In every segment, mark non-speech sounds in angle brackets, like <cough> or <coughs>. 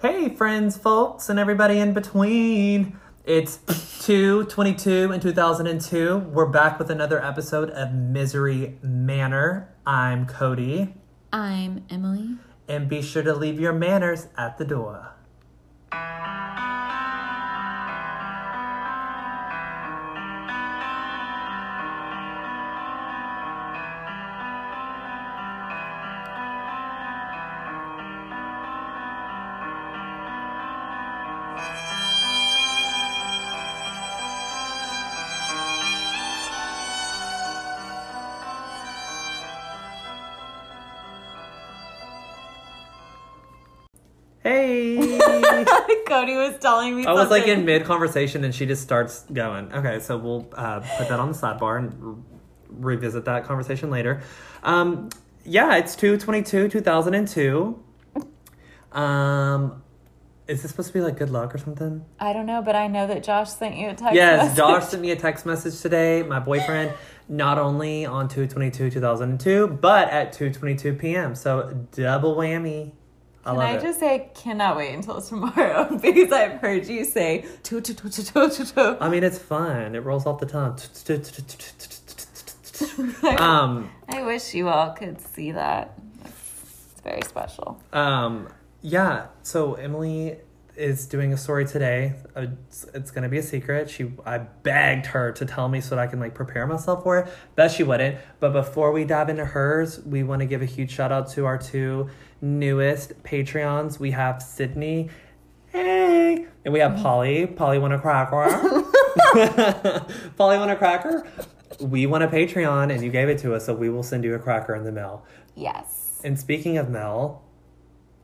Hey, friends, folks, and everybody in between. It's 222 in 2002. We're back with another episode of Misery Manor. I'm Cody, I'm Emily. and be sure to leave your manners at the door. Telling me I was like in mid conversation and she just starts going. Okay, so we'll uh, put that on the sidebar and re- revisit that conversation later. Um, yeah, it's 222, 2002. Um, is this supposed to be like good luck or something? I don't know, but I know that Josh sent you a text. Yes, message. Josh sent me a text message today, my boyfriend, not only on 222, 2002, but at 222 p.m. So double whammy. I Can I it. just say, cannot wait until tomorrow because I've heard you say. I mean, it's fun. It rolls off the tongue. um, I wish you all could see that. It's very special. Um, yeah. So Emily is doing a story today. Uh, It's, it's gonna be a secret. She, I begged her to tell me so that I can like prepare myself for it. Bet she wouldn't. But before we dive into hers, we want to give a huge shout out to our two newest Patreons. We have Sydney. Hey, and we have Polly. Polly want a cracker. <laughs> Polly want a cracker. We want a Patreon, and you gave it to us, so we will send you a cracker in the mail. Yes. And speaking of mail,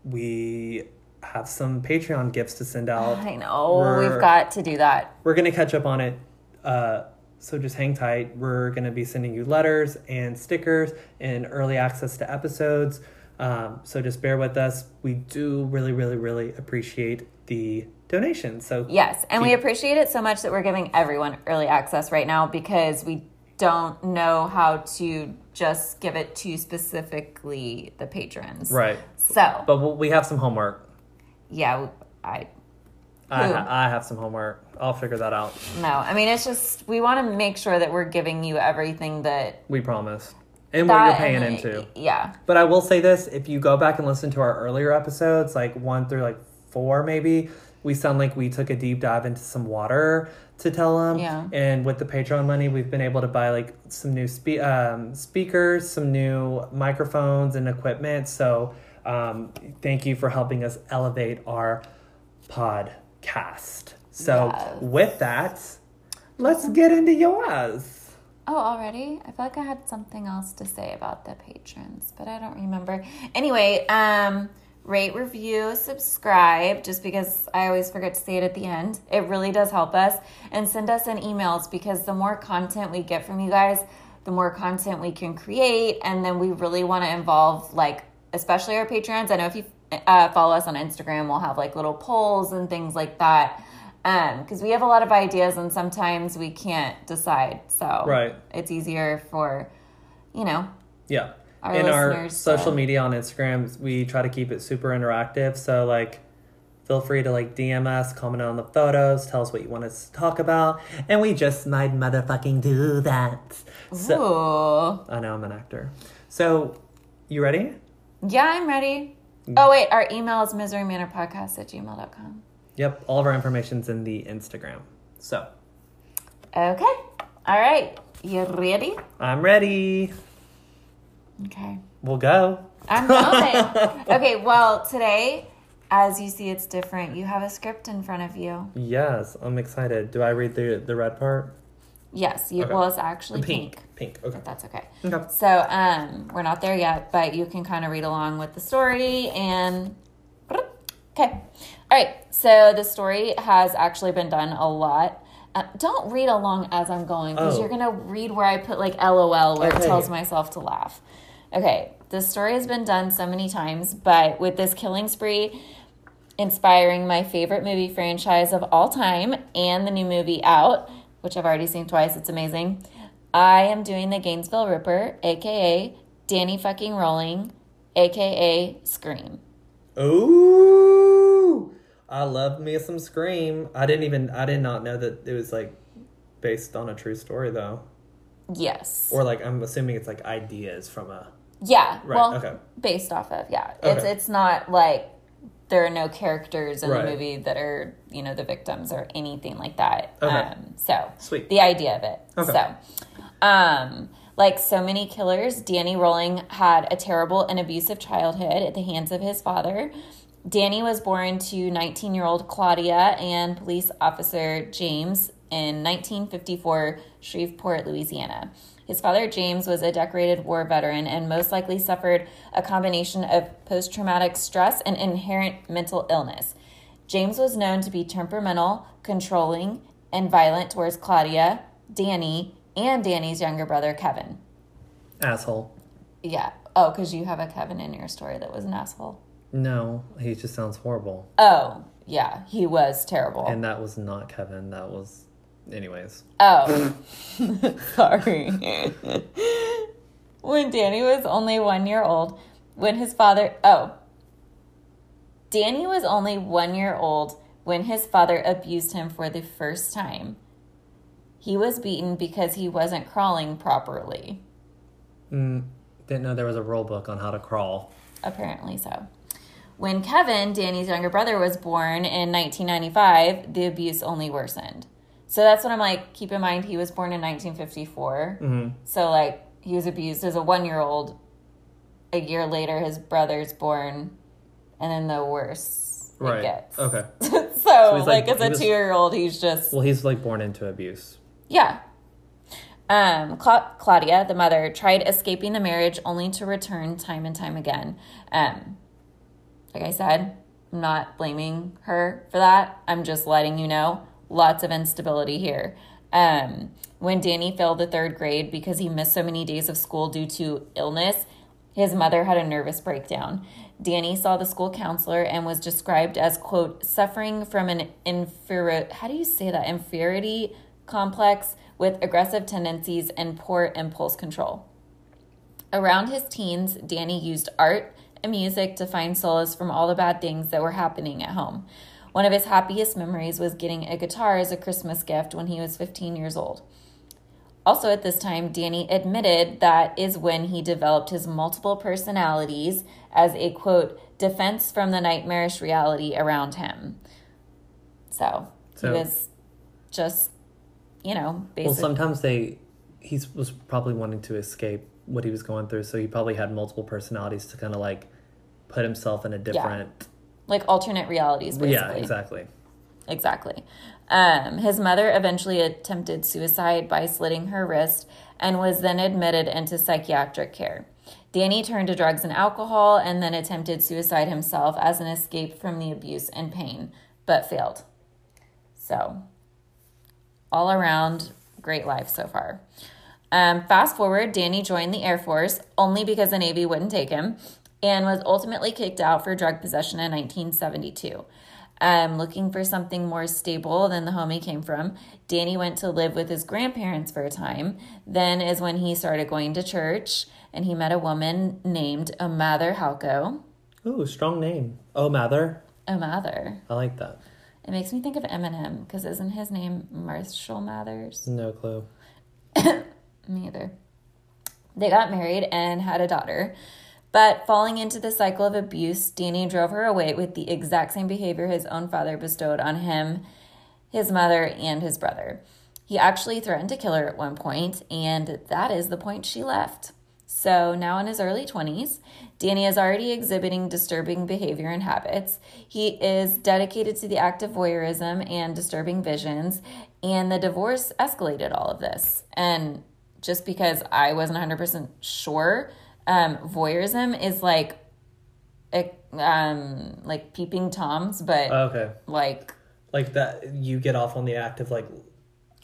we have some Patreon gifts to send out. I know. We're- We've got to do that. We're gonna catch up on it. Uh, so just hang tight. We're gonna be sending you letters and stickers and early access to episodes. Um, so just bear with us. We do really, really, really appreciate the donations. So Yes, and we appreciate it so much that we're giving everyone early access right now because we don't know how to just give it to specifically the patrons. right. So, But we'll, have some homework. yeah, I I, Who? I have some homework. I'll figure that out. no. I mean, it's just we want to make sure that we're giving you everything that We promise. And what you're paying and, into. Yeah. But I will say this: if you go back and listen to our earlier episodes, like one through like four, maybe we sound like we took a deep dive into some water to tell them. Yeah. And with the Patreon money, we've been able to buy like some new spe- um, speakers, some new microphones and equipment. So um, thank you for helping us elevate our podcast. So Yes. with that, let's get into yours. Oh, already? I feel like I had something else to say about the patrons, but I don't remember. Anyway, um, rate, review, subscribe, just because I always forget to say it at the end. It really does help us. And send us in emails because the more content we get from you guys, the more content we can create. And then we really want to involve, like, especially our patrons. I know if you uh, follow us on Instagram, we'll have like little polls and things like that. Um, because we have a lot of ideas and sometimes we can't decide. So Right. it's easier for, you know, Yeah. Our In our social uh, media on Instagram, we try to keep it super interactive. So like feel free to like DM us, comment on the photos, tell us what you want us to talk about. And we just might motherfucking do that. So ooh. I know I'm an actor. So you ready? Yeah, I'm ready. Oh, wait. Our email is miserymanorpodcast at gmail.com. Yep. All of our information's in the Instagram. So Okay. All right. You ready? I'm ready. Okay. We'll go. I'm going. okay. Well, today, as you see, it's different. You have a script in front of you. Yes, I'm excited. Do I read the the red part? Yes. You, Okay. Well, it's actually pink. Pink. Okay. But that's okay. Okay. So, um, we're not there yet, but you can kind of read along with the story and. Okay. All right. So the story has actually been done a lot. Uh, don't read along as I'm going because Oh. you're gonna read where I put like LOL where Okay. it tells myself to laugh. Okay. This story has been done so many times, but with this killing spree inspiring my favorite movie franchise of all time and the new movie out, which I've already seen twice. It's amazing. I am doing the Gainesville Ripper, aka Danny fucking Rolling, aka Scream. Ooh. I love me some Scream. I didn't even I did not know that it was like based on a true story though. Yes. Or like I'm assuming it's like ideas from a yeah. Right, Well, okay. based off of yeah. It's Okay. it's not like there are no characters in Right. the movie that are you know the victims or anything like that. Okay. Um, so Sweet. the idea of it. Okay. So, um, like so many killers, Danny Rolling had a terrible and abusive childhood at the hands of his father. Danny was born to 19 year old Claudia and police officer James in 1954, Shreveport, Louisiana. His father, James, was a decorated war veteran and most likely suffered a combination of post traumatic stress and inherent mental illness. James was known to be temperamental, controlling, and violent towards Claudia, Danny, and Danny's younger brother, Kevin. asshole. Yeah. Oh, because you have a Kevin in your story that was an asshole. No, he just sounds horrible. Oh, yeah. He was terrible. And that was not Kevin. That was anyways. Oh, <laughs> <laughs> sorry. when Danny was only one year old, when his father, oh, Danny was only one year old when his father abused him for the first time. He was beaten because he wasn't crawling properly. Mm, didn't know there was a rule book on how to crawl. Apparently so. When Kevin, Danny's younger brother, was born in 1995, the abuse only worsened. So that's what I'm like, keep in mind he was born in 1954. Mm-hmm. So, like, he was abused as a one year old. A year later, his brother's born, and then the worse Right. it gets. Okay. <laughs> so, he's like, like- as a two year old, he's just. Well, he's like born into abuse. Yeah. Um, Cla- Claudia, the mother, tried escaping the marriage only to return time and time again. Um, like I said, I'm not blaming her for that. I'm just letting you know lots of instability here. Um, when Danny failed the third grade because he missed so many days of school due to illness, his mother had a nervous breakdown. Danny saw the school counselor and was described as, quote, suffering from an inferior, how do you say that? Inferiority complex with aggressive tendencies and poor impulse control. Around his teens, Danny used art and music to find solace from all the bad things that were happening at home. One of his happiest memories was getting a guitar as a Christmas gift when he was 15 years old. Also, at this time, Danny admitted that is when he developed his multiple personalities as a quote, defense from the nightmarish reality around him. So, So- he was just, you know, Well, sometimes they, he was probably wanting to escape what he was going through, so he probably had multiple personalities to kind of like put himself in a different. like alternate realities, basically. Yeah, exactly. Exactly. Um, his mother eventually attempted suicide by slitting her wrist and was then admitted into psychiatric care. Danny turned to drugs and alcohol and then attempted suicide himself as an escape from the abuse and pain, but failed. So, all around, great life so far. Um, fast forward, Danny joined the Air Force only because the Navy wouldn't take him and was ultimately kicked out for drug possession in 1972. Um, looking for something more stable than the home he came from, Danny went to live with his grandparents for a time. Then is when he started going to church and he met a woman named Omather Halko. Ooh, strong name. Oh, Mather. Omather. I like that. It makes me think of Eminem because isn't his name Marshall Mathers? No clue. <coughs> Me either. They got married and had a daughter. But falling into the cycle of abuse, Danny drove her away with the exact same behavior his own father bestowed on him, his mother, and his brother. He actually threatened to kill her at one point, and that is the point she left. So now in his early 20s, Danny is already exhibiting disturbing behavior and habits. He is dedicated to the act of voyeurism and disturbing visions, and the divorce escalated all of this. And just because I wasn't 100% sure, um, voyeurism is like, um, like peeping toms, but Okay. like Like that, you get off on the act of like,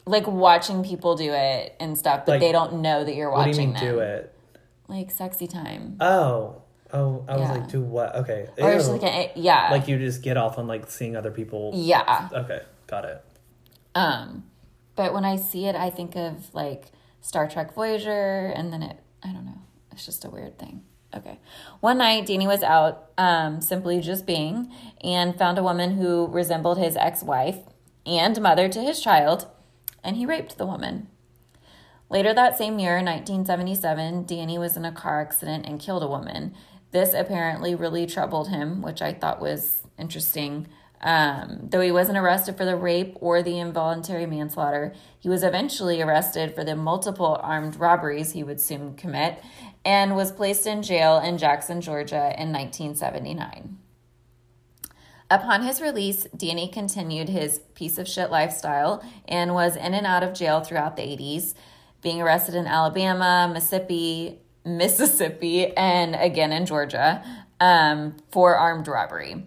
like watching people do it and stuff, but Like, they don't know that you're what watching do you mean them. do it? Like sexy time. Oh, oh, I was Yeah. like, do what? Okay. Or it's Ew. like, a, yeah. Like you just get off on like seeing other people. yeah. Okay, got it. Um, but when I see it, I think of like Star Trek Voyager, and then it, I don't know, it's just a weird thing. Okay. One night, Danny was out um, simply just being and found a woman who resembled his ex wife and mother to his child, and he raped the woman. Later that same year, 1977, Danny was in a car accident and killed a woman. This apparently really troubled him, which I thought was interesting. Um, though he wasn't arrested for the rape or the involuntary manslaughter, he was eventually arrested for the multiple armed robberies he would soon commit and was placed in jail in Jackson, Georgia in 1979. Upon his release, Danny continued his piece of shit lifestyle and was in and out of jail throughout the 80s, being arrested in Alabama, Mississippi, Mississippi, and again in Georgia um, for armed robbery.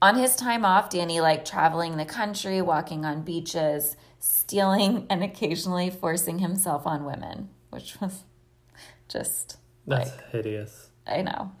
On his time off, Danny liked traveling the country, walking on beaches, stealing, and occasionally forcing himself on women, which was just That's like hideous. I know.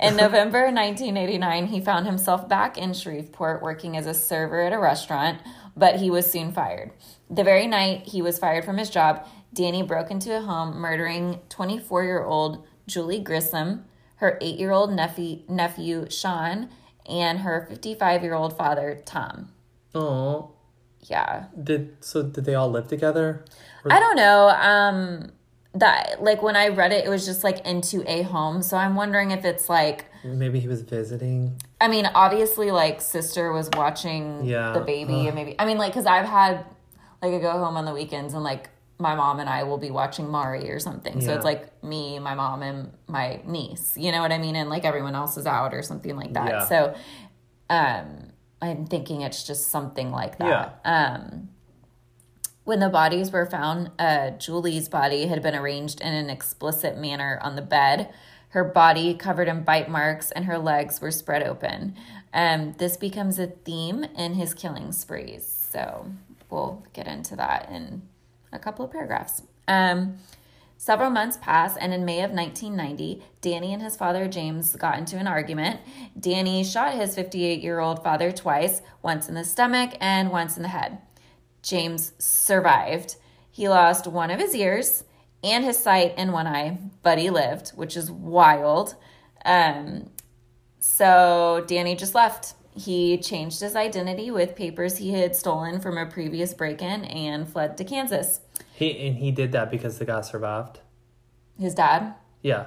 In <laughs> November 1989, he found himself back in Shreveport working as a server at a restaurant, but he was soon fired. The very night he was fired from his job, Danny broke into a home, murdering 24 year old Julie Grissom, her eight year old nephew, nephew Sean, and her 55 year old father Tom. Oh, Yeah. did so? Did they all live together? Or- I don't know. Um, that like when I read it, it was just like into a home. So I'm wondering if it's like Maybe he was visiting. I mean, obviously, like sister was watching Yeah. the baby, Ugh. and maybe I mean, like, because I've had like I go home on the weekends and like my mom and I will be watching Mari or something. So it's like me, my mom, and my niece. You know what I mean? And like everyone else is out or something like that. Yeah. So, um, I'm thinking it's just something like that. Um. When the bodies were found, uh, Julie's body had been arranged in an explicit manner on the bed. Her body covered in bite marks and her legs were spread open. Um, this becomes a theme in his killing sprees. So we'll get into that in a couple of paragraphs. Um, Several months pass, and in May of 1990, Danny and his father James got into an argument. Danny shot his 58 year old father twice, once in the stomach and once in the head. James survived. He lost one of his ears and his sight in one eye, but he lived, which is wild. Um, so Danny just left. He changed his identity with papers he had stolen from a previous break in and fled to Kansas. He and he did that because the guy survived. His dad, Yeah.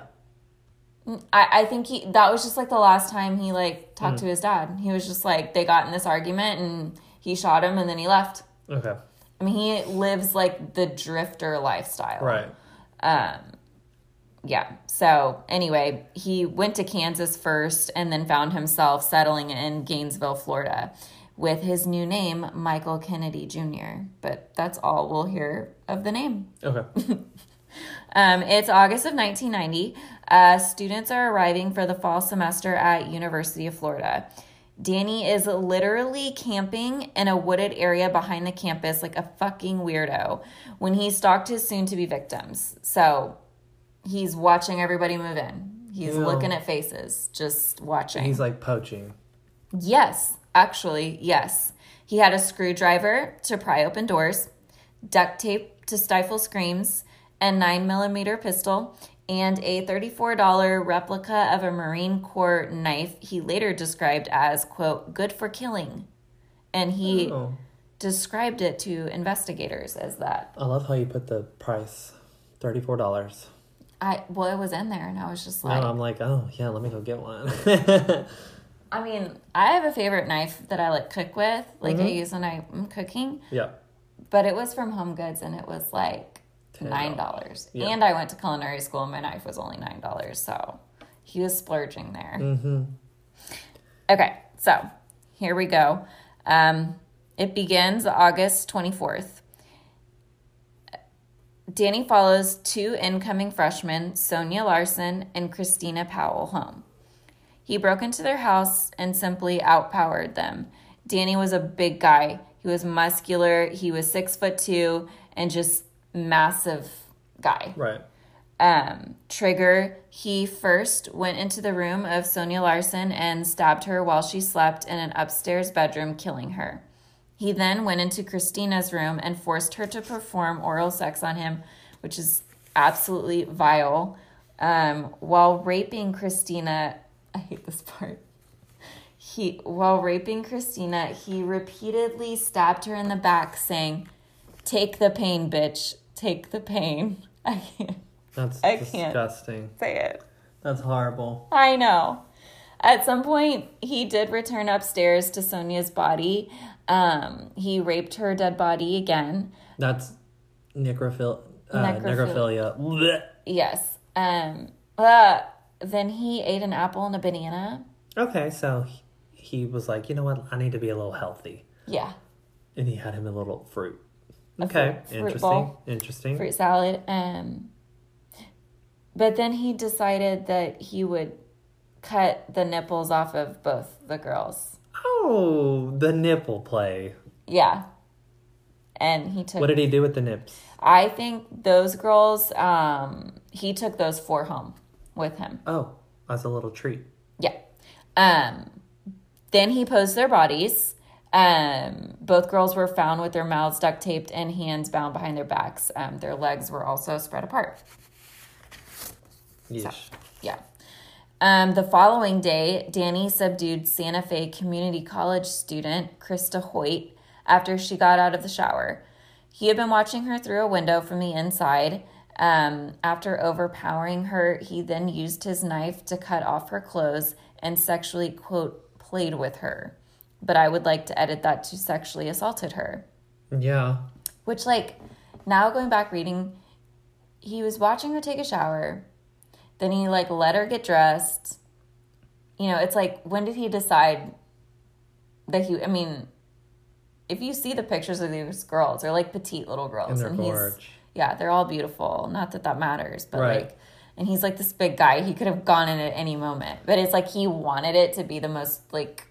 I, I think he that was just like the last time he like talked to his dad. He was just like they got in this argument and he shot him and then he left. Okay. I mean he lives like the drifter lifestyle. Right. Um yeah. So anyway, he went to Kansas first and then found himself settling in Gainesville, Florida with his new name, Michael Kennedy Jr. But that's all we'll hear of the name. Okay. <laughs> Um, it's August of 1990. Uh, students are arriving for the fall semester at University of Florida. Danny is literally camping in a wooded area behind the campus like a fucking weirdo when he stalked his soon-to-be victims. So he's watching everybody move in. He's Ew. looking at faces, just watching. He's like poaching. Yes, actually, yes. He had a screwdriver to pry open doors, duct tape to stifle screams, and 9mm pistol, and a $34 replica of a Marine Corps knife he later described as, quote, good for killing. And he Oh. described it to investigators as that. I love how you put the price. Thirty-four dollars. I well, it was in there, and I was just No, like, I'm like, oh yeah, let me go get one. <laughs> I mean, I have a favorite knife that I like cook with, like I mm-hmm. use when I'm cooking. yeah. but it was from Home Goods and it was like $10. Nine dollars. Yeah. And I went to culinary school and my knife was only nine dollars, so he was splurging there. Mm-hmm. Okay, so here we go. Um, it begins August twenty fourth. Danny follows two incoming freshmen, Sonja Larson and Christina Powell, home. He broke into their house and simply outpowered them. Danny was a big guy. He was muscular. He was six foot two and just massive guy. Right. Um, Trigger, he first went into the room of Sonja Larson and stabbed her while she slept in an upstairs bedroom, killing her. He then went into Christina's room and forced her to perform oral sex on him, which is absolutely vile. Um, while raping Christina, <laughs> I hate this part. He while raping Christina, he repeatedly stabbed her in the back, saying, "Take the pain, bitch. Take the pain." <laughs> I can't That's I can't. disgusting. say it. That's horrible. I know. At some point, he did return upstairs to Sonja's body. Um, he raped her dead body again. That's necrophil- uh, Necrophilia. necrophilia. Yes. Um, uh, then he ate an apple and a banana. Okay, so he, he was like, you know what? I need to be a little healthy. Yeah. And he had him a little fruit. Okay, fruit- fruit interesting. bowl. Interesting. fruit salad. Um, but then he decided that he would cut the nipples off of both the girls. Oh, the nipple play. Yeah. And he took What did he do with the nips? I think those girls, um, he took those four home with him. Oh, as a little treat. Yeah. Um, then he posed their bodies. Um, both girls were found with their mouths duct taped and hands bound behind their backs. Um, their legs were also spread apart. Yeesh. Yeah. Um, the following day, Danny subdued Santa Fe Community College student Christa Hoyt after she got out of the shower. He had been watching her through a window from the inside. Um, after overpowering her, he then used his knife to cut off her clothes and sexually, quote, played with her. But I would like to edit that to sexually assaulted her. Yeah. Which, like, now going back reading, he was watching her take a shower. Then he, like, let her get dressed. You know, it's like, when did he decide that he, I mean, if you see the pictures of these girls, they're like petite little girls. And they're he's, yeah, they're all beautiful. Not that that matters, but Right. like, and he's like this big guy. He could have gone in at any moment, but it's like he wanted it to be the most like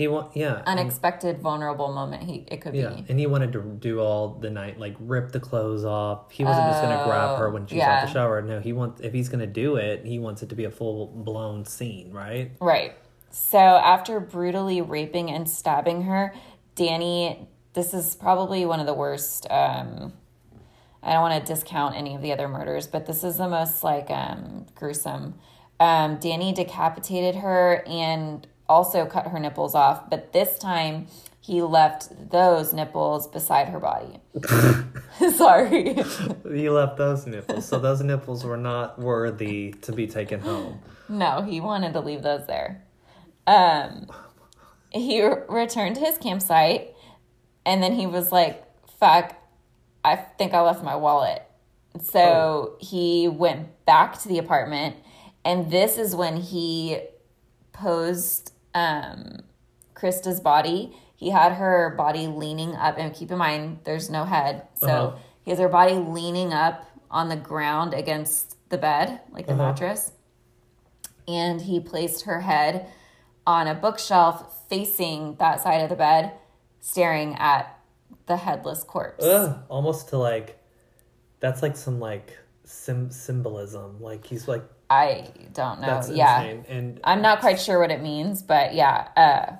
He want yeah. and- unexpected, vulnerable moment he it could Yeah, be. and he wanted to do all the night, like rip the clothes off. He wasn't just gonna grab her when she's yeah. out the shower. No, he wants if he's gonna do it, he wants it to be a full blown scene, right? Right. So after brutally raping and stabbing her, Danny, this is probably one of the worst. Um, I don't want to discount any of the other murders, but this is the most like um, gruesome. Um, Danny decapitated her and also cut her nipples off, but this time he left those nipples beside her body. <laughs> Sorry. He left those nipples, so those nipples were not worthy to be taken home. No, he wanted to leave those there. Um, he re- returned to his campsite, and then he was like, "Fuck, I think I left my wallet." So he went back to the apartment, and this is when he posed um, Christa's body. He had her body leaning up, and keep in mind, there's no head, so Uh-huh. he has her body leaning up on the ground against the bed, like the Uh-huh. mattress and he placed her head on a bookshelf facing that side of the bed, staring at the headless corpse. Ugh, almost to like, that's like some like sim- symbolism. Like he's like I don't know. that's yeah. insane. And I'm not quite sure what it means, but yeah. Uh,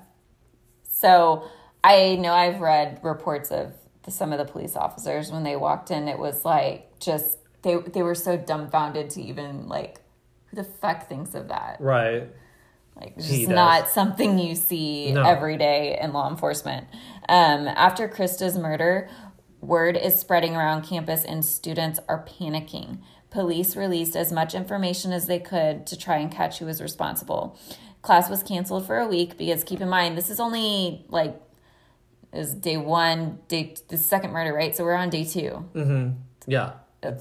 so I know I've read reports of the, some of the police officers when they walked in. It was like just they they were so dumbfounded to even like who the fuck thinks of that? right, Like it's just not something you see No. every day in law enforcement. Um, after Christa's murder, word is spreading around campus and students are panicking. Police released as much information as they could to try and catch who was responsible. Class was canceled for a week because keep in mind this is only like is day one, day the second murder, right? So we're on day two. mm-hmm. yeah,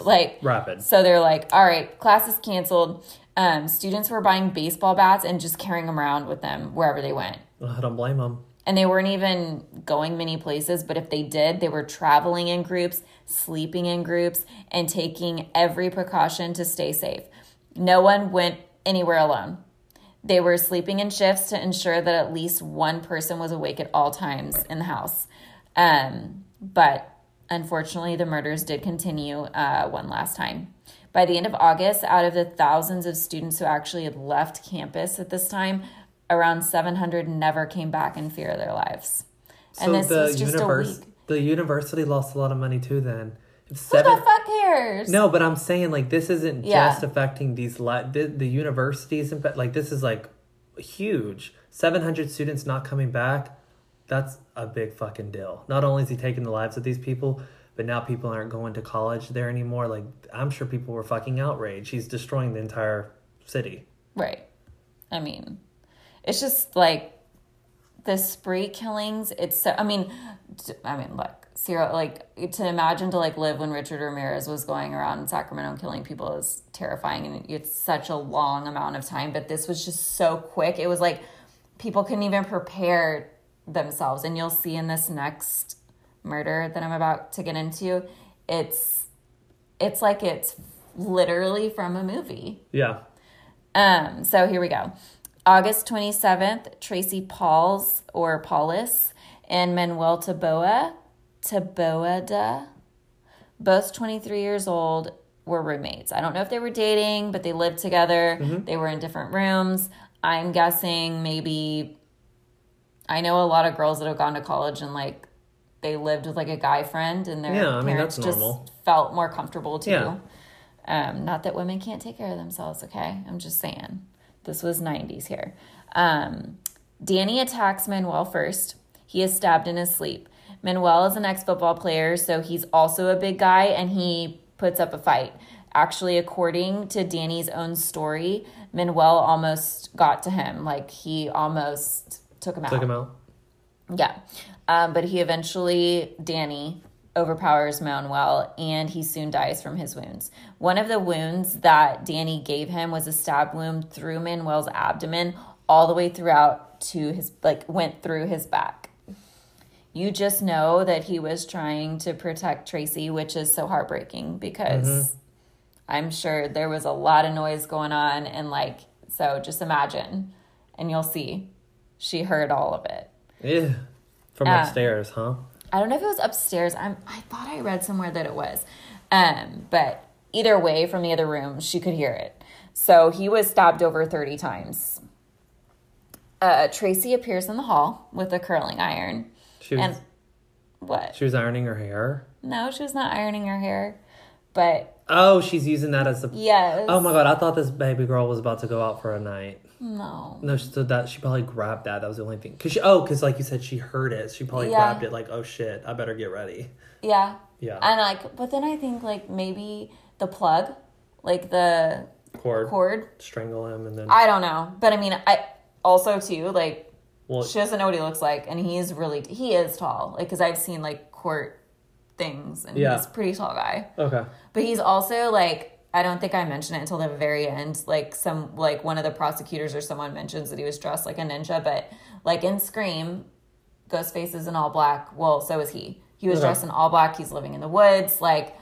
Like rapid. so they're like, all right, class is canceled. Um, students were buying baseball bats and just carrying them around with them wherever they went. I don't blame him. And they weren't even going many places, but if they did, they were traveling in groups, sleeping in groups, and taking every precaution to stay safe. No one went anywhere alone. They were sleeping in shifts to ensure that at least one person was awake at all times in the house. Um, but unfortunately, the murders did continue uh, one last time. By the end of August, out of the thousands of students who actually had left campus at this time, around 700 never came back in fear of their lives. And this was just a week. the university lost a lot of money too. Then Who seven. the fuck cares? No, but I'm saying like this isn't Yeah. just affecting these li- the, the universities and like this is like huge. 700 students not coming back. That's a big fucking deal. Not only is he taking the lives of these people, but now people aren't going to college there anymore. Like I'm sure people were fucking outraged. He's destroying the entire city. Right. I mean, it's just like the spree killings. It's so. I mean, I mean, look, serial. Like to imagine to like live when Richard Ramirez was going around in Sacramento and killing people is terrifying, and it's such a long amount of time. But this was just so quick. It was like people couldn't even prepare themselves, and you'll see in this next murder that I'm about to get into. It's it's like it's literally from a movie. Yeah. Um, so here we go. August 27th, Tracy Pauls or Paulus and Manuel Taboa, Taboada, both 23 years old, were roommates. I don't know if they were dating, but they lived together. They were in different rooms. I'm guessing maybe I know a lot of girls that have gone to college and like they lived with like a guy friend and their Yeah, I mean, parents just felt more comfortable too. Yeah. Um, not that women can't take care of themselves, okay? I'm just saying. This was 90s here. Um, Danny attacks Manuel first. He is stabbed in his sleep. Manuel is an ex football player, so he's also a big guy and he puts up a fight. Actually, according to Danny's own story, Manuel almost got to him. Like, he almost took him out. Took him out. Yeah. Um, but he eventually, Danny, overpowers Manuel and he soon dies from his wounds. One of the wounds that Danny gave him was a stab wound through Manuel's abdomen, all the way throughout to his, like, went through his back. You just know that he was trying to protect Tracy, which is so heartbreaking because I'm sure there was a lot of noise going on. And, like, so just imagine, and you'll see she heard all of it. Yeah. From Uh, upstairs, huh? I don't know if it was upstairs. I'm I thought I read somewhere that it was. Um, but either way, from the other room, she could hear it. So he was stabbed over 30 times. Uh, Tracy appears in the hall with a curling iron. She was And what? she was ironing her hair. No, she was not ironing her hair. But Oh, she's using that as a yes. Oh my god, I thought this baby girl was about to go out for a night. No. No, she so that she probably grabbed that. That was the only thing. Cause she oh, cause like you said, she heard it. She probably Yeah. grabbed it like, oh shit, I better get ready. Yeah. Yeah. And like, but then I think like maybe the plug, like the Cord, cord. strangle him, and then I don't know. But I mean, I also too like well, She doesn't know what he looks like, and he's really he is tall. Like, because I've seen like court things, and Yeah. he's a pretty tall guy. okay, But he's also like I don't think I mentioned it until the very end. Like some like one of the prosecutors or someone mentions that he was dressed like a ninja, but like in Scream, Ghostface is in all black. Well, so is he. He was Okay. dressed in all black. He's living in the woods. Like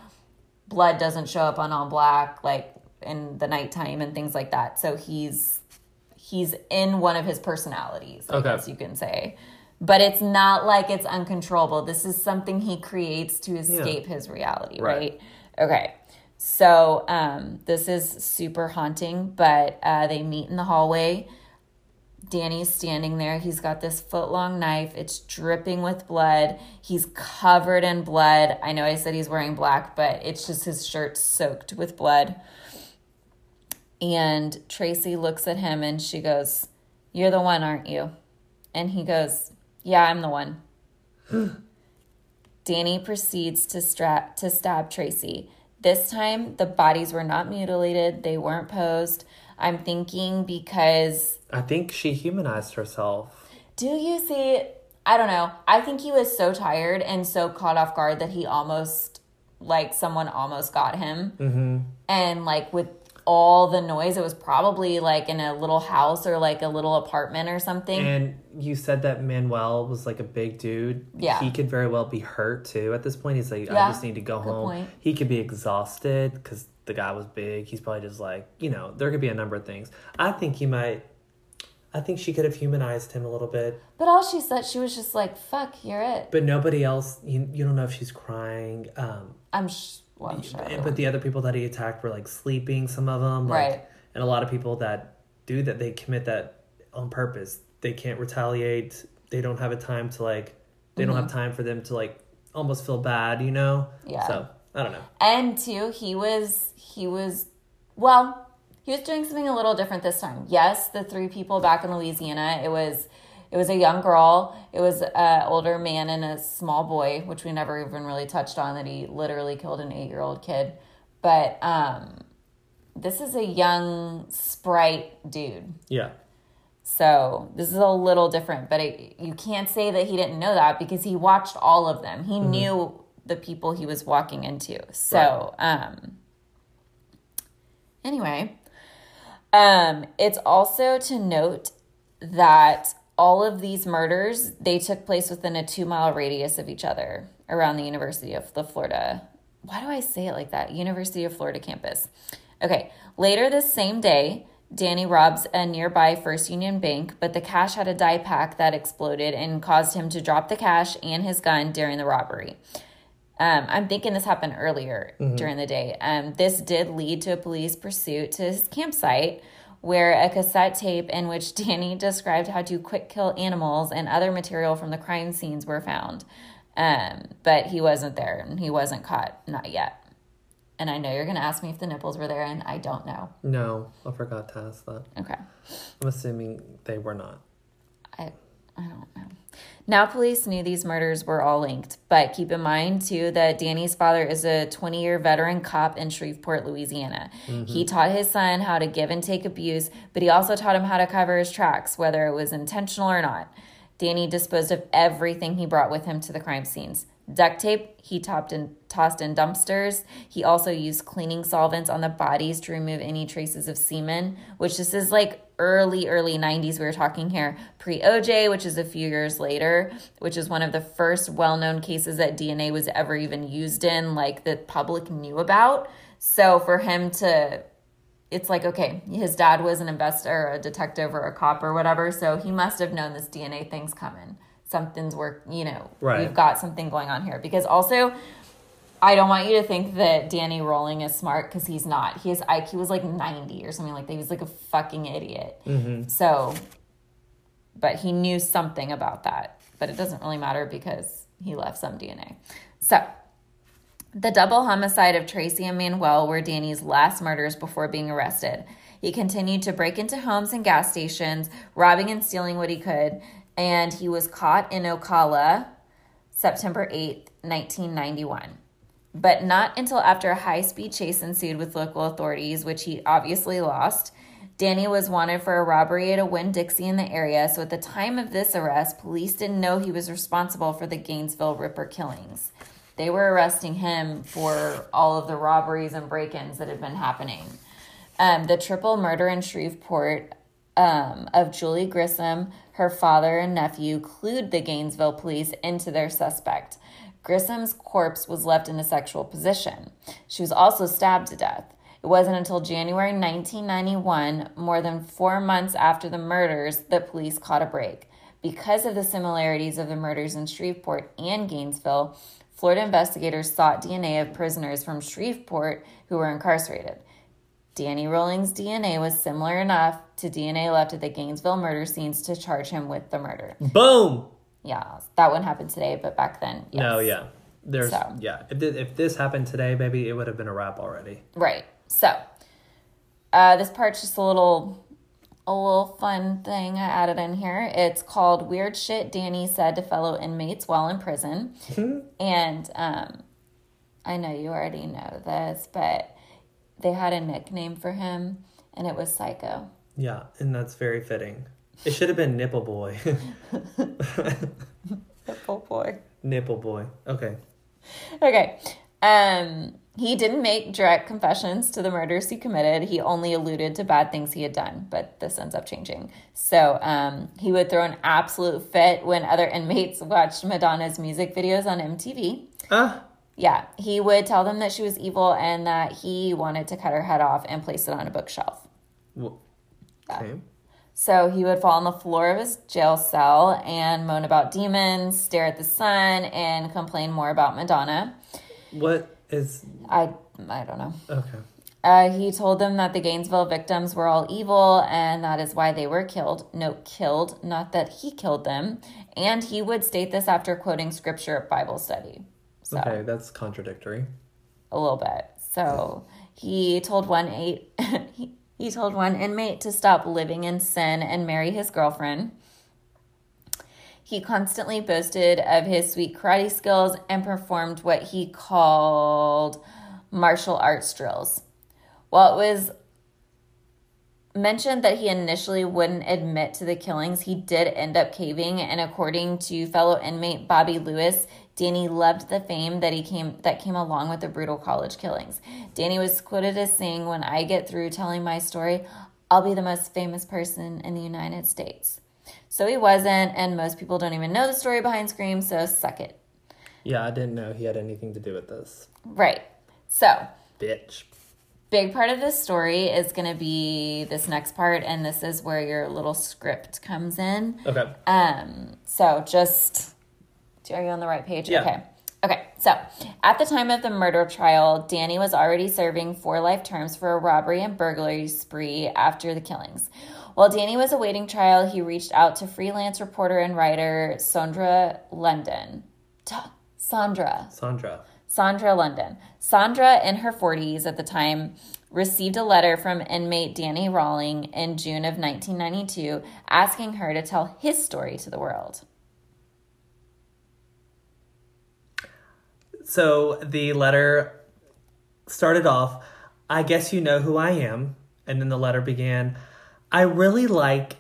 blood doesn't show up on all black like in the nighttime and things like that. So he's he's in one of his personalities, I Okay. guess you can say. But it's not like it's uncontrollable. This is something he creates to escape his reality, right? Right. Okay. So um, this is super haunting, but uh, they meet in the hallway. Danny's standing there. He's got this foot long knife. It's dripping with blood. He's covered in blood. I know I said he's wearing black, but it's just his shirt soaked with blood. And Tracy looks at him and she goes, You're the one, aren't you? And he goes, Yeah, I'm the one. <gasps> Danny proceeds to, stra- to stab Tracy. This time, the bodies were not mutilated, they weren't posed. I'm thinking because I think she humanized herself. do you see? I don't know. I think he was so tired and so caught off guard that he almost, like, someone almost got him. Mm-hmm. And, like, with all the noise, it was probably, like, in a little house or, like, a little apartment or something. And you said that Manuel was like a big dude. Yeah. He could very well be hurt too. At this point, he's like, Yeah, I just need to go good home. point. He could be exhausted because the guy was big. He's probably just like, you know, there could be a number of things. I think he might. I think she could have humanized him a little bit, but all she said, she was just like, fuck, you're it. but nobody else. You, you don't know if she's crying. Um, I'm, sh- but the other people that he attacked were like sleeping. Some of them, like, Right. And a lot of people that do that, they commit that on purpose. They can't retaliate. They don't have a time to like. They don't Mm-hmm. have time for them to like almost feel bad, you know. Yeah. So I don't know. And two, he was he was well, he was doing something a little different this time. Yes, the three people back in Louisiana, it was it was a young girl, it was an older man and a small boy, which we never even really touched on that he literally killed an 8-year-old kid. But um this is a young sprite dude. Yeah. So this is a little different, but it, you can't say that he didn't know that because he watched all of them. He knew the people he was walking into. So, um, anyway, um, it's also to note that all of these murders they took place within a two mile radius of each other around the University of the Florida. Why do I say it like that? University of Florida campus. Okay, later this same day, Danny robs a nearby First Union bank, but the cash had a dye pack that exploded and caused him to drop the cash and his gun during the robbery. Um, I'm thinking this happened earlier during the day. Um, this did lead to a police pursuit to his campsite, where a cassette tape in which <laughs> Danny described how to quick kill animals and other material from the crime scenes were found. Um, but he wasn't there and he wasn't caught, not yet. And I know you're going to ask me if the nipples were there, and I don't know. No, I forgot to ask that. Okay. I'm assuming they were not. I, I don't know. Now, police knew these murders were all linked, but keep in mind too that Danny's father is a 20 year veteran cop in Shreveport, Louisiana. Mm-hmm. He taught his son how to give and take abuse, but he also taught him how to cover his tracks, whether it was intentional or not. Danny disposed of everything he brought with him to the crime scenes. Duct tape, he topped and tossed in dumpsters. He also used cleaning solvents on the bodies to remove any traces of semen, which this is like early, early 90s. We were talking here pre OJ, which is a few years later, which is one of the first well known cases that DNA was ever even used in, like the public knew about. So for him to it's like okay his dad was an investor a detective or a cop or whatever so he must have known this dna thing's coming something's work you know Right. we've got something going on here because also i don't want you to think that danny rolling is smart because he's not. His iq was like 90 or something like that. He was like a fucking idiot. Mm-hmm. So but he knew something about that. But it doesn't really matter because he left some dna so the double homicide of Tracy and Manuel were Danny's last murders before being arrested. He continued to break into homes and gas stations, robbing and stealing what he could, and he was caught in Ocala September 8th, 1991. But not until after a high speed chase ensued with local authorities, which he obviously lost. Danny was wanted for a robbery at a Winn Dixie in the area, so at the time of this arrest, police didn't know he was responsible for the Gainesville Ripper killings. They were arresting him for all of the robberies and break ins that had been happening. Um, the triple murder in Shreveport um, of Julie Grissom, her father, and nephew clued the Gainesville police into their suspect. Grissom's corpse was left in a sexual position. She was also stabbed to death. It wasn't until January 1991, more than four months after the murders, that police caught a break. Because of the similarities of the murders in Shreveport and Gainesville, Florida investigators sought DNA of prisoners from Shreveport who were incarcerated. Danny Rolling's DNA was similar enough to DNA left at the Gainesville murder scenes to charge him with the murder. Boom. Yeah, that wouldn't happen today, but back then, yes. No, yeah. There's So. yeah. If this, if this happened today, maybe it would have been a wrap already. Right. So, uh, this part's just a little, a little fun thing I added in here. It's called "Weird Shit Danny Said to Fellow Inmates While in Prison," and um, I know you already know this, but they had a nickname for him, and it was Psycho. Yeah, and that's very fitting. It should have been Nipple Boy. <laughs> nipple boy. Nipple Boy. Okay. Okay. Um, he didn't make direct confessions to the murders he committed. He only alluded to bad things he had done, but this ends up changing. So um, he would throw an absolute fit when other inmates watched Madonna's music videos on MTV. Ah. Yeah, he would tell them that she was evil and that he wanted to cut her head off and place it on a bookshelf. Well, okay. So he would fall on the floor of his jail cell and moan about demons, stare at the sun, and complain more about Madonna. What is I I don't know. okay? Uh, he told them that the Gainesville victims were all evil and that is why they were killed. No, killed, not that he killed them. And he would state this after quoting scripture at Bible study. So, Okay, that's contradictory. a little bit. So he told one eight <laughs> he, he told one inmate to stop living in sin and marry his girlfriend. He constantly boasted of his sweet karate skills and performed what he called martial arts drills. While it was mentioned that he initially wouldn't admit to the killings, he did end up caving, and according to fellow inmate Bobby Lewis, Danny loved the fame that he came that came along with the brutal college killings. Danny was quoted as saying, "When I get through telling my story, I'll be the most famous person in the United States." So he wasn't, and most people don't even know the story behind Scream, so suck it. Yeah, I didn't know he had anything to do with this. Right. So, Bitch. big part of this story is going to be this next part, and this is where your little script comes in. Okay. Um, so just are you on the right page? Yeah. Okay. Okay, so at the time of the murder trial, Danny was already serving four life terms for a robbery and burglary spree after the killings. While Danny was awaiting trial, he reached out to freelance reporter and writer Sandra London. Sandra. Sandra. Sandra London. Sandra, in her 40s at the time, received a letter from inmate Danny Rolling in June of 1992 asking her to tell his story to the world. So the letter started off, I guess you know who I am. And then the letter began, I really like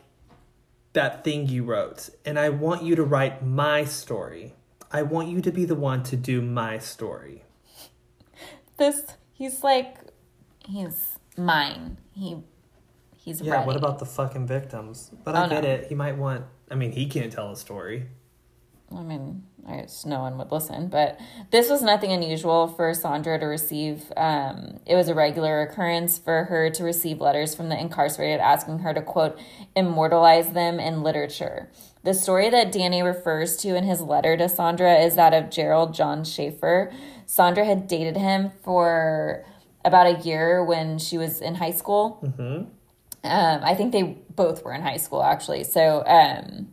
that thing you wrote, and I want you to write my story. I want you to be the one to do my story. This, he's like, he's mine. He, he's Yeah, ready. what about the fucking victims? But Oh, I get no. it. He might want, I mean, he can't tell a story. I mean, I guess no one would listen, but this was nothing unusual for Sandra to receive. Um, it was a regular occurrence for her to receive letters from the incarcerated asking her to, quote, immortalize them in literature. The story that Danny refers to in his letter to Sandra is that of Gerald John Schaefer. Sandra had dated him for about a year when she was in high school. Mm-hmm. Um, I think they both were in high school, actually. So, um,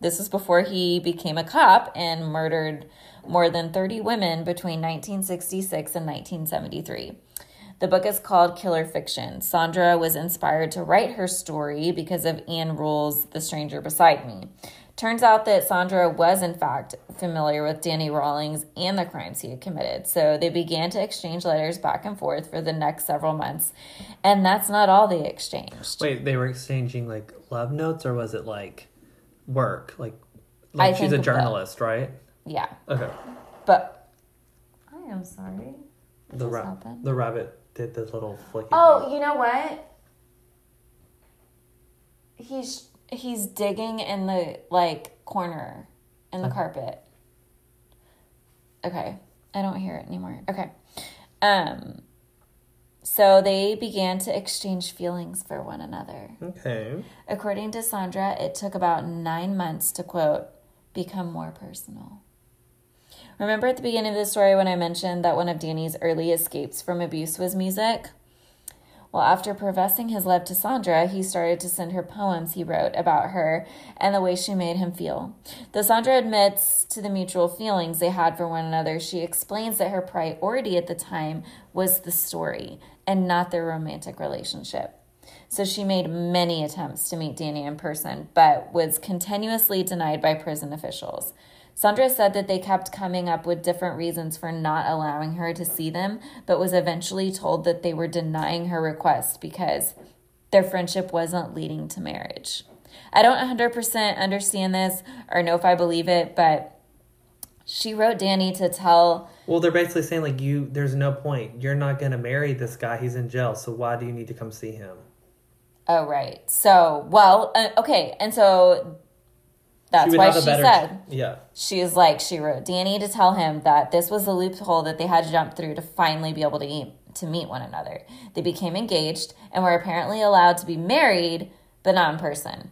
this was before he became a cop and murdered more than 30 women between 1966 and 1973. The book is called Killer Fiction. Sandra was inspired to write her story because of Ann Rule's The Stranger Beside Me. Turns out that Sandra was, in fact, familiar with Danny Rollings and the crimes he had committed. So they began to exchange letters back and forth for the next several months. And that's not all they exchanged. Wait, they were exchanging like love notes, or was it like work? Like, I like she's a think journalist, right? Yeah. Okay. But I am sorry. The just ra- happened? the rabbit did the little flicky. Oh, thing. you know what? He's he's digging in the like corner in the carpet. Okay. I don't hear it anymore. Okay. Um so they began to exchange feelings for one another. Okay. According to Sandra, it took about nine months to quote, become more personal. Remember at the beginning of the story when I mentioned that one of Danny's early escapes from abuse was music? Well, after professing his love to Sandra, he started to send her poems he wrote about her and the way she made him feel. Though Sandra admits to the mutual feelings they had for one another, she explains that her priority at the time was the story and not their romantic relationship. So she made many attempts to meet Danny in person, but was continuously denied by prison officials. Sandra said that they kept coming up with different reasons for not allowing her to see them, but was eventually told that they were denying her request because their friendship wasn't leading to marriage. I don't 100% understand this or know if I believe it, but she wrote Danny to tell Well, they're basically saying like you. There's no point. You're not gonna marry this guy. He's in jail. So why do you need to come see him? Oh, right. So, well, uh, okay. And so that's why she better- said Yeah. she was like, she wrote Danny to tell him that this was the loophole that they had to jump through to finally be able to eat, to meet one another. They became engaged and were apparently allowed to be married, but not in person.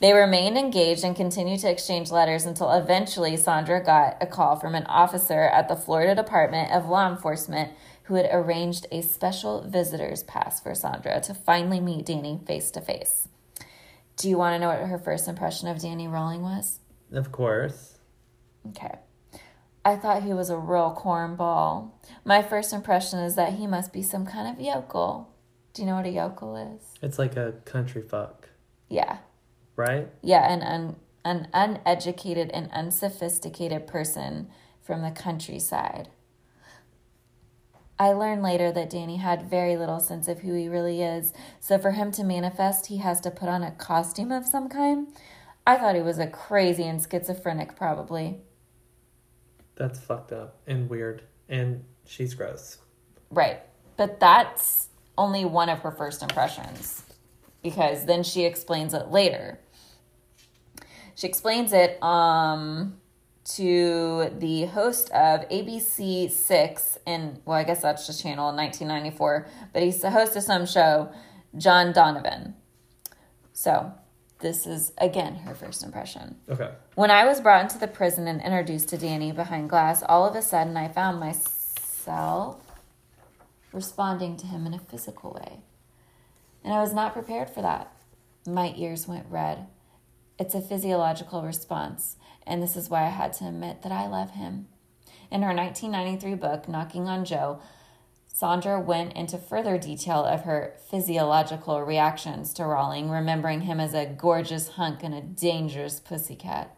They remained engaged and continued to exchange letters until eventually Sandra got a call from an officer at the Florida Department of Law Enforcement who had arranged a special visitor's pass for Sandra to finally meet Danny face to face. Do you want to know what her first impression of Danny Rolling was? Of course. Okay. I thought he was a real cornball. My first impression is that he must be some kind of yokel. Do you know what a yokel is? It's like a country fuck, Yeah. right? Yeah, an un, an uneducated and unsophisticated person from the countryside. I learned later that Danny had very little sense of who he really is, so for him to manifest, he has to put on a costume of some kind. I thought he was a crazy and schizophrenic, probably. That's fucked up and weird. And she's gross. Right. But that's only one of her first impressions because then she explains it later. She explains it um, to the host of ABC 6 and well, I guess that's just channel in 1994, but he's the host of some show, John Donovan. So this is, again, her first impression. Okay. When I was brought into the prison and introduced to Danny behind glass, all of a sudden I found myself responding to him in a physical way. And I was not prepared for that. My ears went red. It's a physiological response, and this is why I had to admit that I love him. In her 1993 book, Knocking on Joe, Sandra went into further detail of her physiological reactions to Rolling, remembering him as a gorgeous hunk and a dangerous pussycat.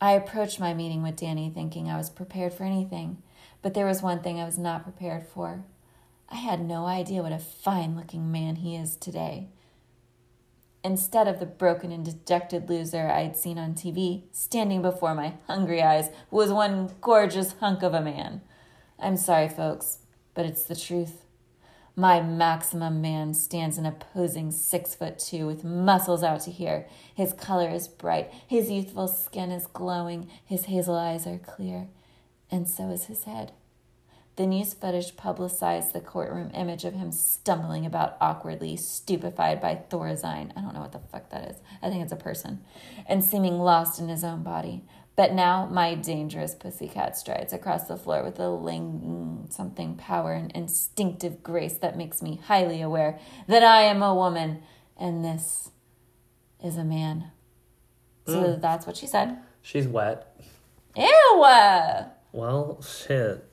I approached my meeting with Danny thinking I was prepared for anything, but there was one thing I was not prepared for. I had no idea what a fine looking man he is today. Instead of the broken and dejected loser I'd seen on TV, standing before my hungry eyes was one gorgeous hunk of a man. I'm sorry, folks, but it's the truth. My maximum man stands an opposing six foot two with muscles out to here. His color is bright, his youthful skin is glowing, his hazel eyes are clear, and so is his head. The news footage publicized the courtroom image of him stumbling about awkwardly, stupefied by Thorazine. I don't know what the fuck that is. I think it's a person. And seeming lost in his own body. But now my dangerous pussycat strides across the floor with a ling something power and instinctive grace that makes me highly aware that I am a woman and this is a man. So hmm. that's what she said. She's wet. Ew! Well, shit.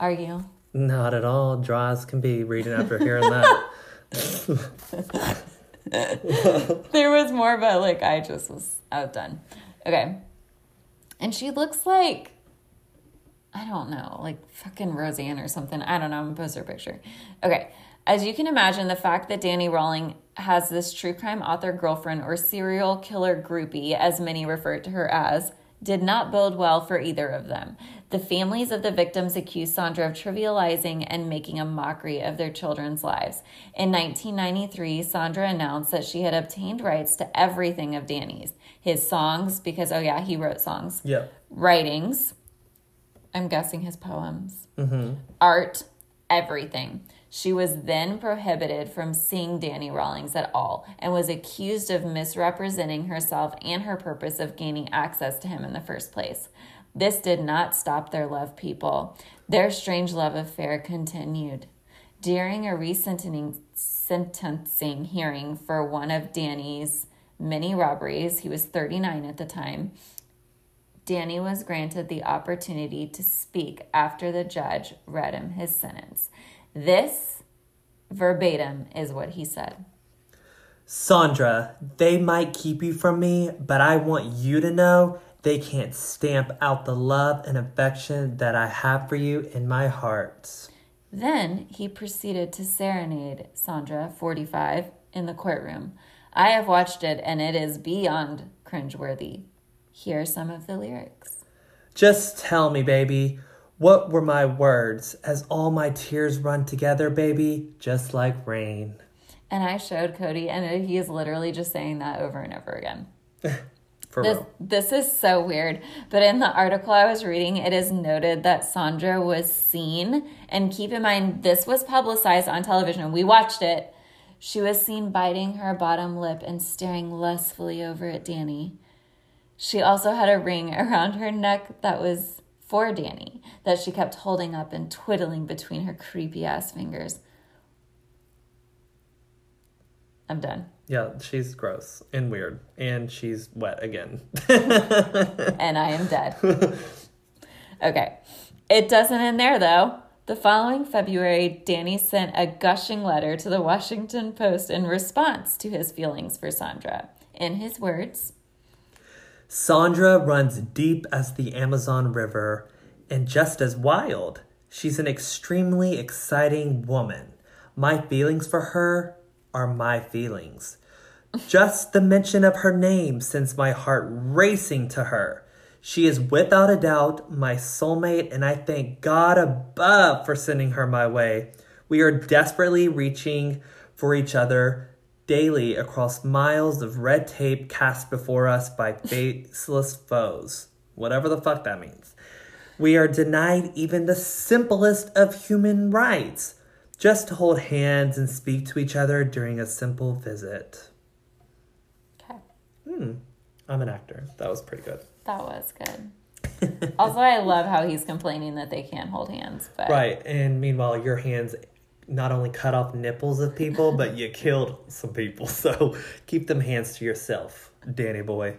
Are you? Not at all. Dry as can be reading after hearing that. <laughs> <laughs> There was more, but like I just was outdone. Okay. And she looks like I don't know, like fucking Roseanne or something. I don't know. I'm gonna post her picture. Okay. As you can imagine, the fact that Danny Rolling has this true crime author girlfriend or serial killer groupie, as many refer to her as, did not bode well for either of them. The families of the victims accused Sandra of trivializing and making a mockery of their children's lives. In 1993, Sandra announced that she had obtained rights to everything of Danny's his songs, because, oh yeah, he wrote songs, yeah. writings, I'm guessing his poems, Mm-hmm. art, everything. She was then prohibited from seeing Danny Rollings at all and was accused of misrepresenting herself and her purpose of gaining access to him in the first place. This did not stop their love, people. Their strange love affair continued. During a resentencing sentencing hearing for one of Danny's many robberies, he was 39 at the time, Danny was granted the opportunity to speak after the judge read him his sentence. This verbatim is what he said. Sandra, they might keep you from me, but I want you to know they can't stamp out the love and affection that I have for you in my heart. Then he proceeded to serenade Sandra, 45, in the courtroom. I have watched it and it is beyond cringeworthy. Here are some of the lyrics. Just tell me, baby, what were my words as all my tears run together, baby, just like rain? And I showed Cody, and he is literally just saying that over and over again. <laughs> For This, real. this is so weird. But in the article I was reading, it is noted that Sandra was seen, and keep in mind, this was publicized on television. We watched it. She was seen biting her bottom lip and staring lustfully over at Danny. She also had a ring around her neck that was for Danny, that she kept holding up and twiddling between her creepy ass fingers. I'm done. Yeah, she's gross and weird, and she's wet again. <laughs> and I am dead. <laughs> Okay. It doesn't end there, though. The following February, Danny sent a gushing letter to the Washington Post in response to his feelings for Sandra. In his words, Sandra runs deep as the Amazon River and just as wild. She's an extremely exciting woman. My feelings for her are my feelings. Just the mention of her name sends my heart racing to her. She is without a doubt my soulmate, and I thank God above for sending her my way. We are desperately reaching for each other daily across miles of red tape cast before us by faceless foes. Whatever the fuck that means. We are denied even the simplest of human rights just to hold hands and speak to each other during a simple visit. Hmm. I'm an actor. That was pretty good. that was good. <laughs> also, I love how he's complaining that they can't hold hands, but Right. And meanwhile, your hands not only cut off nipples of people, <laughs> but you killed some people. So keep them hands to yourself, Danny boy.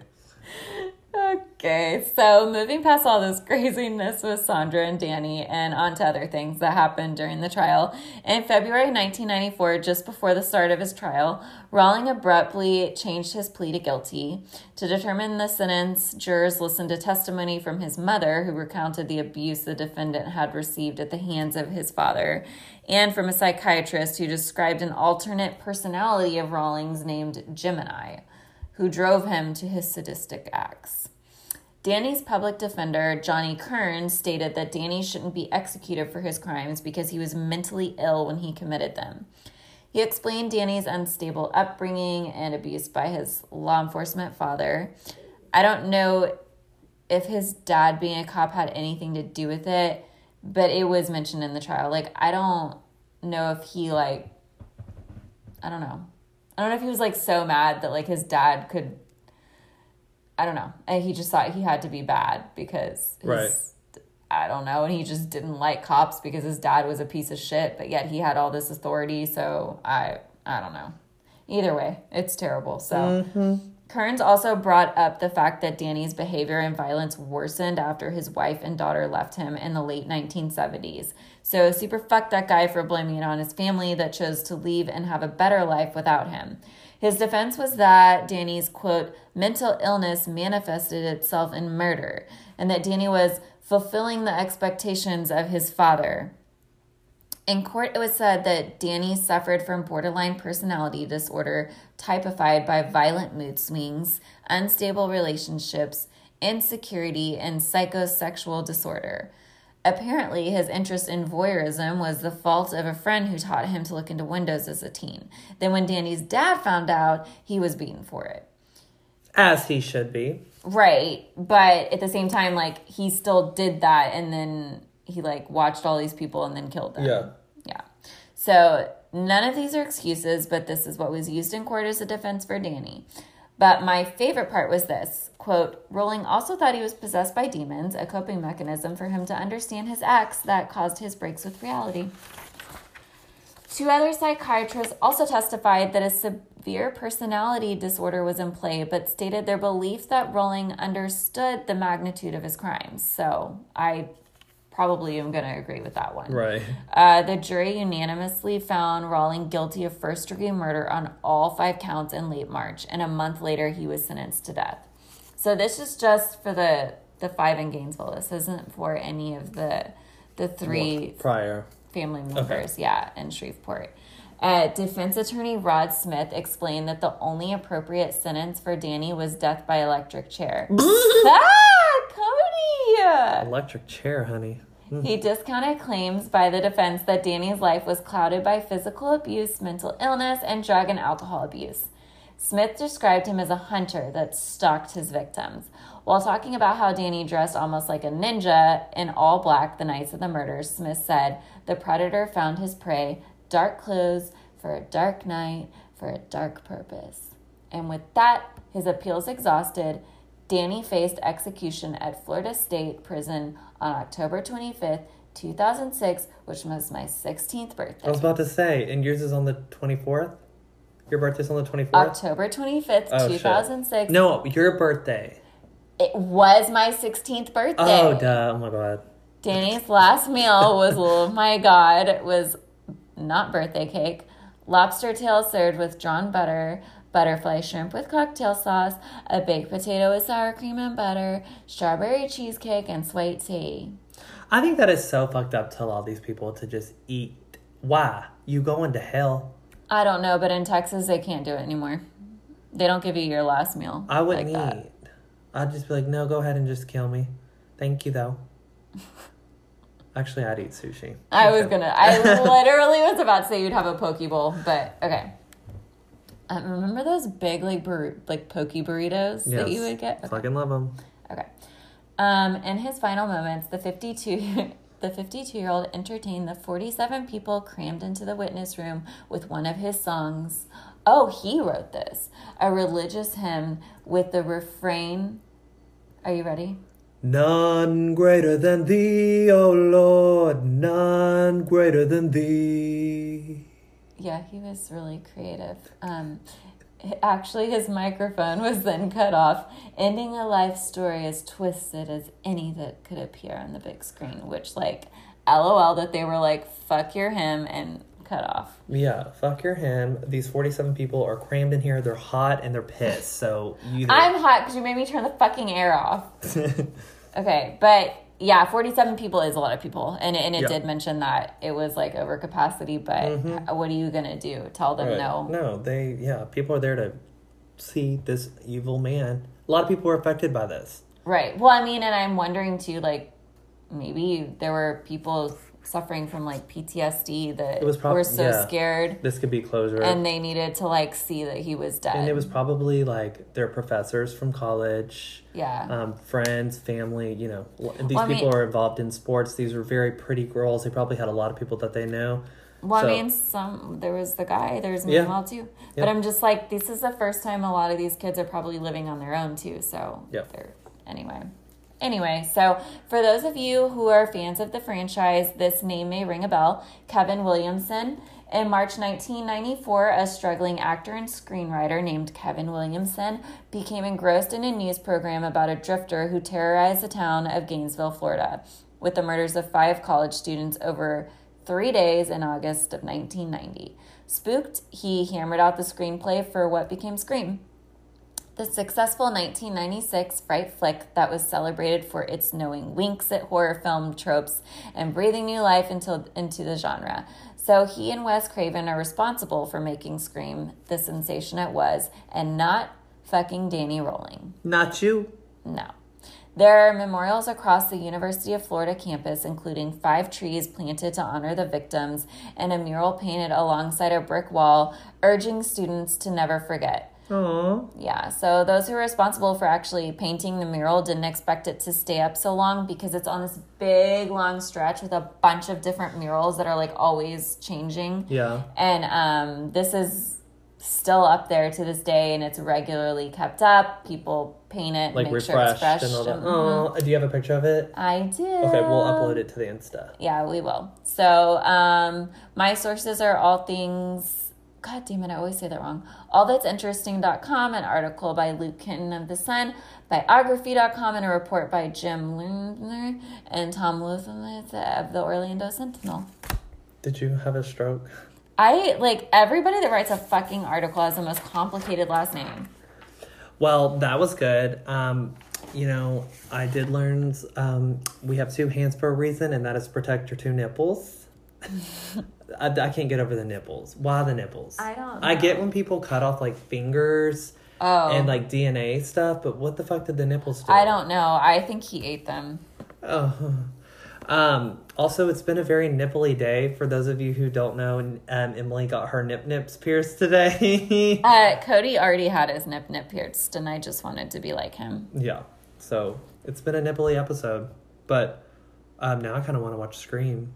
Okay, so moving past all this craziness with Sandra and Danny and on to other things that happened during the trial. In February 1994, just before the start of his trial, Rolling abruptly changed his plea to guilty. To determine the sentence, jurors listened to testimony from his mother, who recounted the abuse the defendant had received at the hands of his father, and from a psychiatrist who described an alternate personality of Rollings named Gemini who drove him to his sadistic acts. Danny's public defender, Johnny Kern, stated that Danny shouldn't be executed for his crimes because he was mentally ill when he committed them. He explained Danny's unstable upbringing and abuse by his law enforcement father. I don't know if his dad being a cop had anything to do with it, but it was mentioned in the trial. Like, I don't know if he, like, I don't know. I don't know if he was like so mad that like his dad could. I don't know. And he just thought he had to be bad because his, Right. I don't know, and he just didn't like cops because his dad was a piece of shit, but yet he had all this authority. So I, I don't know. Either way, it's terrible. So mm-hmm. Kearns also brought up the fact that Danny's behavior and violence worsened after his wife and daughter left him in the late 1970s. So, super fuck that guy for blaming it on his family that chose to leave and have a better life without him. His defense was that Danny's, quote, mental illness manifested itself in murder, and that Danny was fulfilling the expectations of his father. In court, it was said that Danny suffered from borderline personality disorder, typified by violent mood swings, unstable relationships, insecurity, and psychosexual disorder. Apparently, his interest in voyeurism was the fault of a friend who taught him to look into windows as a teen. Then, when Danny's dad found out, he was beaten for it. As he should be. Right, but at the same time, like he still did that, and then he like watched all these people and then killed them. Yeah. yeah. So none of these are excuses, but this is what was used in court as a defense for Danny. But my favorite part was this quote: Rolling also thought he was possessed by demons, a coping mechanism for him to understand his acts that caused his breaks with reality. Two other psychiatrists also testified that a severe personality disorder was in play, but stated their belief that Rolling understood the magnitude of his crimes. So I probably am going to agree with that one. Right. Uh, the jury unanimously found Rolling guilty of first degree murder on all five counts in late March, and a month later he was sentenced to death. So this is just for the the five in Gainesville. This isn't for any of the the three Prior. family members, yeah, in Shreveport. Uh, defense attorney Rod Smith explained that the only appropriate sentence for Danny was death by electric chair. <laughs> ah, comedy! Electric chair, honey. He discounted claims by the defense that Danny's life was clouded by physical abuse, mental illness, and drug and alcohol abuse. Smith described him as a hunter that stalked his victims. While talking about how Danny dressed almost like a ninja in all black the nights of the murders, Smith said the predator found his prey dark clothes for a dark night for a dark purpose. And with that, his appeals exhausted, Danny faced execution at Florida State Prison on October 25th, 2006, which was my 16th birthday. I was about to say, and yours is on the 24th? Your birthday's on the 24th? October 25th, Oh, shit. 2006. no, your birthday. It was my 16th birthday. Oh, duh. Oh my god. Danny's last meal was, <laughs> oh my god, was not birthday cake. Lobster tail served with drawn butter, butterfly shrimp with cocktail sauce, a baked potato with sour cream and butter, strawberry cheesecake, and sweet tea. I think that is so fucked up to allow these people to just eat. Why? You going to hell? I don't know, but in Texas, they can't do it anymore. They don't give you your last meal. I wouldn't like eat. I'd just be like, no, go ahead and just kill me. Thank you, though. <laughs> Actually, I'd eat sushi. I was gonna. I literally was about to say you'd have a poke bowl, but okay. Um, remember those big like bur- like poke burritos that you would get? Okay. Fucking love them. Okay. Um, in his final moments, the 52 <laughs> the 52 year old entertained the 47 people crammed into the witness room with one of his songs. Oh, he wrote this a religious hymn with the refrain. Are you ready? None greater than thee, O Lord, none greater than thee. Yeah, he was really creative. Um, actually, his microphone was then cut off, ending a life story as twisted as any that could appear on the big screen. Which, like, lol, that they were like, "Fuck your him" and cut off. Yeah, fuck your him. These 47 people are crammed in here. They're hot and they're pissed. So you. I'm hot because you made me turn the fucking air off. <laughs> Okay, but yeah, 47 people is a lot of people, and and it Yeah. did mention that it was like over capacity. But mm-hmm. what are you gonna do? Tell them Right. no? No, they, yeah, people are there to see this evil man. A lot of people were affected by this. Right. Well, I mean, and I'm wondering too, like maybe there were people suffering from like PTSD that It was prob- were so yeah. scared This could be closure. and they needed to like see that he was dead. And it was probably like their professors from college, yeah. um, friends, family. You know, these Well, people mean- are involved in sports. These were very pretty girls. They probably had a lot of people that they know. Well, So- I mean, some there was the guy, there's Yeah. Manuel too. Yeah. But I'm just like, this is the first time a lot of these kids are probably living on their own too. So Yeah. they're anyway. Anyway, so for those of you who are fans of the franchise, this name may ring a bell. Kevin Williamson. In March 1994, a struggling actor and screenwriter named Kevin Williamson became engrossed in a news program about a drifter who terrorized the town of Gainesville, Florida, with the murders of five college students over three days in August of 1990. Spooked, he hammered out the screenplay for what became Scream. The successful 1996 Fright flick that was celebrated for its knowing winks at horror film tropes and breathing new life into, into the genre. So he and Wes Craven are responsible for making Scream the sensation it was and not fucking Danny Rolling. Not you. No. There are memorials across the University of Florida campus, including five trees planted to honor the victims and a mural painted alongside a brick wall, urging students to never forget. Aw. Yeah, so those who are responsible for actually painting the mural didn't expect it to stay up so long because it's on this big long stretch with a bunch of different murals that are like always changing. Yeah. And um, this is still up there to this day and it's regularly kept up. People paint it, Like make sure it's refreshed fresh. and all that. and- Oh, do you have a picture of it? I do. Okay, we'll upload it to the Insta. Yeah, we will. So, um, my sources are all things. God damn it, I always say that wrong. All that's interesting.com, an article by Luke Kinton of The Sun, biography.com, and a report by Jim Lindner and Tom Luthen of the Orlando Sentinel. Did you have a stroke? I like everybody that writes a fucking article has the most complicated last name. Well, that was good. Um, you know, I did learn um, we have two hands for a reason, and that is to protect your two nipples. <laughs> I, I can't get over the nipples. Why the nipples? I don't I get when people cut off like fingers Oh, and like DNA stuff, but what the fuck did the nipples do? I don't know. I think he ate them. Oh. <laughs> Um, also, it's been a very nipply day. For those of you who don't know, um, Emily got her nip nips pierced today. <laughs> Uh, Cody already had his nip nip pierced, and I just wanted to be like him. yeah, so it's been a nipply episode, but um, now I kind of want to watch Scream.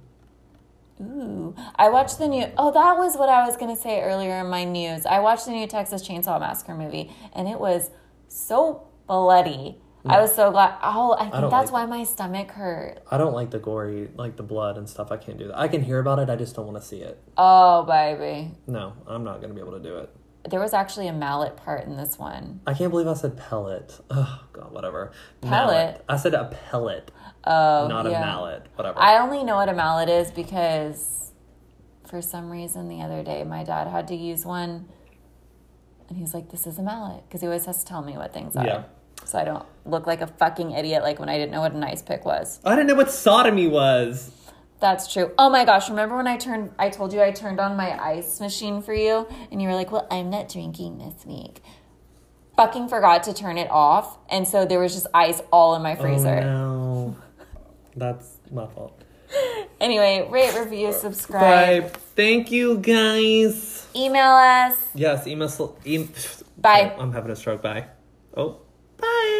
Ooh, I watched the new. Oh, that was what I was gonna say earlier in my news. I watched the new Texas Chainsaw Massacre movie, and it was so bloody. I was so glad. Oh, I think don't that's like why my stomach hurt. I don't like the gory, like the blood and stuff. I can't do that. I can hear about it. I just don't want to see it. Oh, baby. No, I'm not gonna be able to do it. there was actually a mallet part in this one. I can't believe I said pellet. Oh god, whatever. Pellet? I said a pellet, Oh, not a mallet. Whatever. I only know what a mallet is because for some reason the other day my dad had to use one and he was like, This is a mallet because he always has to tell me what things are. Yeah. So I don't look like a fucking idiot like when I didn't know what an ice pick was. I didn't know what sodomy was. That's true. Oh my gosh, remember when I turned I told you I turned on my ice machine for you and you were like, "Well, I'm not drinking this week." Fucking forgot to turn it off, and so there was just ice all in my oh, freezer. Oh no. That's my fault. Anyway, rate, review, subscribe. Bye. Thank you guys. Email us. Yes, email. em- Bye. I'm having a stroke. Bye. Oh. Bye.